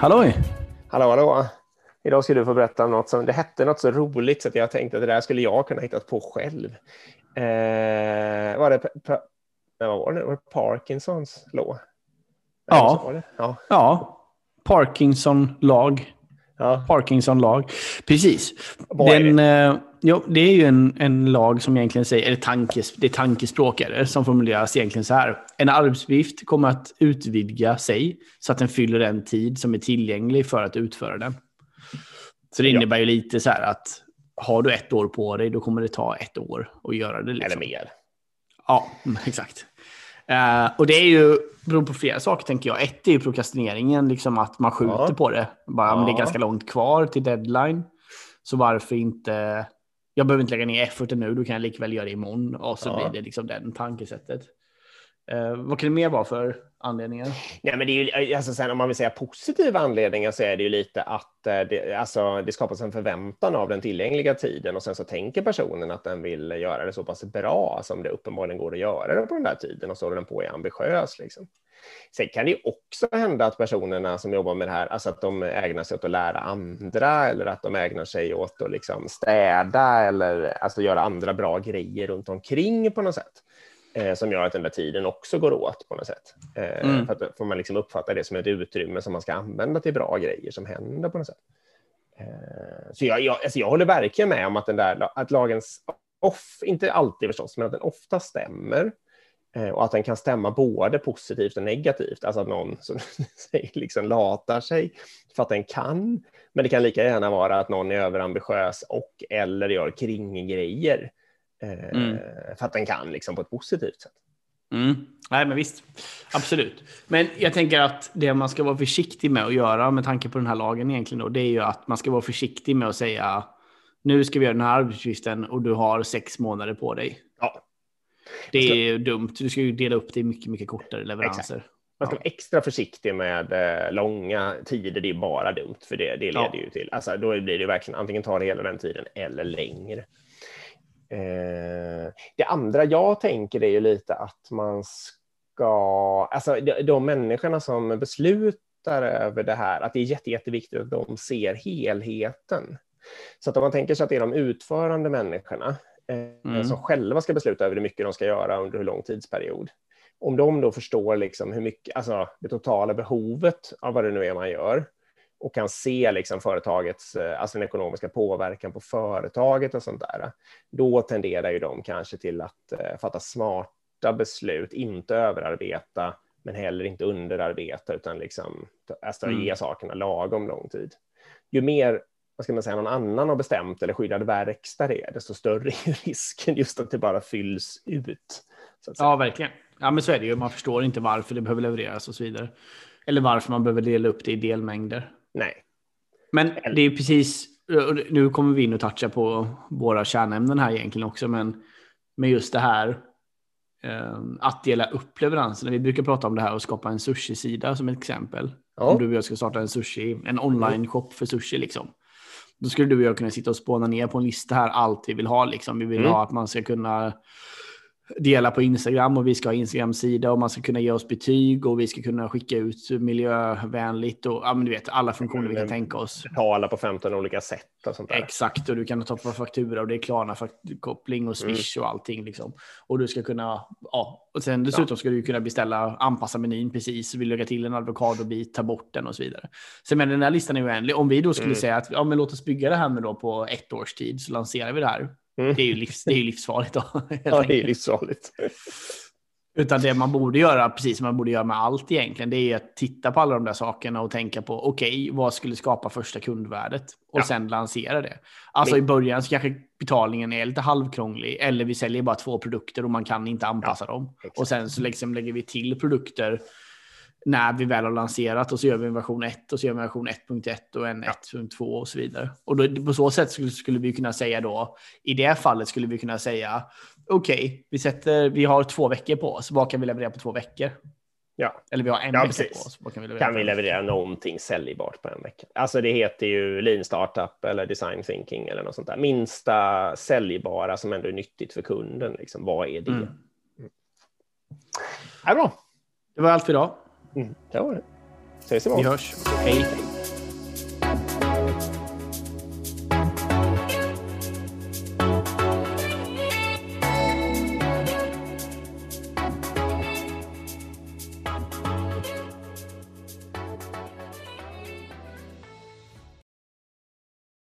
Halloj! Hallå, hallå! Idag ska du få berätta om något som det hette något så roligt så att jag tänkte att det där skulle jag kunna hitta på själv. Eh, var, det, vad var det? Var det Parkinsons lag? Ja. ja. ja. Parkinson-lag. Ja. Parkinson-lag. Precis. Den, jo, det är ju en, en lag som egentligen säger, eller tankes, det är tankespråk är det, som formuleras egentligen så här. En arbetsuppgift kommer att utvidga sig så att den fyller den tid som är tillgänglig för att utföra den. Så det innebär ju lite så här att har du ett år på dig, då kommer det ta ett år att göra det. Liksom. Eller mer. Ja, exakt. Uh, och det är ju, beror på flera saker tänker jag. Ett är ju prokrastineringen, liksom att man skjuter ja. på det. Bara, ja. men det är ganska långt kvar till deadline. Så varför inte... Jag behöver inte lägga ner efforten nu, då kan jag likväl göra det imorgon. Och så ja. blir det liksom den tankesättet. Eh, vad kan det mer vara för anledningar? Ja, men det är ju, eh, alltså sen, om man vill säga positiva anledningar så är det ju lite att eh, det, alltså, det skapas en förväntan av den tillgängliga tiden och sen så tänker personen att den vill göra det så pass bra som det uppenbarligen går att göra det på den där tiden och så håller den på och är ambitiös. Liksom. Sen kan det ju också hända att personerna som jobbar med det här, alltså att de ägnar sig åt att lära andra eller att de ägnar sig åt att liksom städa eller alltså göra andra bra grejer runt omkring på något sätt eh, som gör att den där tiden också går åt på något sätt. Eh, mm. För att får man liksom uppfatta det som ett utrymme som man ska använda till bra grejer som händer på något sätt. Eh, så jag, jag, alltså jag håller verkligen med om att, den där, att lagens off, inte alltid förstås, men att den ofta stämmer eh, och att den kan stämma både positivt och negativt. Alltså att någon som liksom latar sig för att den kan, men det kan lika gärna vara att någon är överambitiös och eller gör kringgrejer Mm. Eh, för att den kan liksom på ett positivt sätt. Mm. Nej, men visst. Absolut. Men jag tänker att det man ska vara försiktig med att göra med tanke på den här lagen egentligen då, det är ju att man ska vara försiktig med att säga nu ska vi göra den här arbetsuppgiften och du har sex månader på dig. Ja. Det är ska... dumt. Du ska ju dela upp det i mycket, mycket kortare leveranser. Exakt. Man ska vara extra försiktig med eh, långa tider. Det är bara dumt, för det, det leder ja. ju till... Alltså, då blir det verkligen antingen tar det hela den tiden eller längre. Eh, det andra jag tänker är ju lite att man ska, alltså de, de människorna som beslutar över det här, att det är jätte, jätteviktigt att de ser helheten. Så att om man tänker sig att det är de utförande människorna eh, mm. som själva ska besluta över hur mycket de ska göra under hur lång tidsperiod. Om de då förstår liksom hur mycket, alltså det totala behovet av vad det nu är man gör, och kan se liksom företagets, eh, alltså den ekonomiska påverkan på företaget och sånt där, då tenderar ju de kanske till att eh, fatta smarta beslut, inte överarbeta, men heller inte underarbeta, utan liksom alltså mm. ge sakerna lagom lång tid. Ju mer vad ska man säga, någon annan har bestämt eller skyddad verkstad det är, desto större är risken just att det bara fylls ut. Ja, verkligen. Ja, men så är det ju. Man förstår inte varför det behöver levereras och så vidare. Eller varför man behöver dela upp det i delmängder. Nej. Men det är precis, nu kommer vi in och toucha på våra kärnämnen här egentligen också, men med just det här ehm, att dela upp leveranserna. Vi brukar prata om det här och skapa en sushi-sida som ett exempel. Ja. Om du och jag ska starta en sushi, en online-shop för sushi liksom. Då skulle du och jag kunna sitta och spåna ner på en lista här allt vi vill ha. Liksom. Vi vill mm. ha att man ska kunna dela på Instagram och vi ska ha Instagram-sida och man ska kunna ge oss betyg och vi ska kunna skicka ut miljövänligt och ja, men du vet alla funktioner vi kan tänka oss. Betala på 15 olika sätt och sånt där. Exakt, och du kan ta på faktura och det är Klarna-koppling och Swish mm. och allting liksom. Och du ska kunna, ja, och sen dessutom ja. ska du kunna beställa, anpassa menyn precis, vill lägga till en avokadobit, ta bort den och så vidare. Så men den här listan är oändlig. Om vi då skulle mm. säga att ja, men låt oss bygga det här med då på ett års tid så lanserar vi det här Mm. Det, är ju livs, det är livsfarligt. Då, ja, det är livsfarligt. Utan det man borde göra, precis som man borde göra med allt egentligen, det är att titta på alla de där sakerna och tänka på, okej, okay, vad skulle skapa första kundvärdet? Och ja. sen lansera det. Alltså Men... i början så kanske betalningen är lite halvkrånglig, eller vi säljer bara två produkter och man kan inte anpassa ja, dem. Exakt. Och sen så liksom lägger vi till produkter när vi väl har lanserat och så gör vi en version 1 och så gör vi en version 1.1 och en ja. 1.2 och så vidare. Och då, på så sätt skulle, skulle, vi kunna säga då, i det fallet skulle vi kunna säga, okej, okay, vi, vi har två veckor på oss, vad kan vi leverera på två veckor? Ja. Eller vi har en ja, vecka precis. på oss. Vad kan vi leverera? Kan vi leverera någonting säljbart på en vecka? Alltså det heter ju lean startup eller design thinking eller något sånt där. Minsta säljbara som ändå är nyttigt för kunden. Liksom. Vad är det? Mm. Mm. Ja, bra. Det var allt för idag. Mm, det var det. Ses imorgon. Vi hörs. Hej.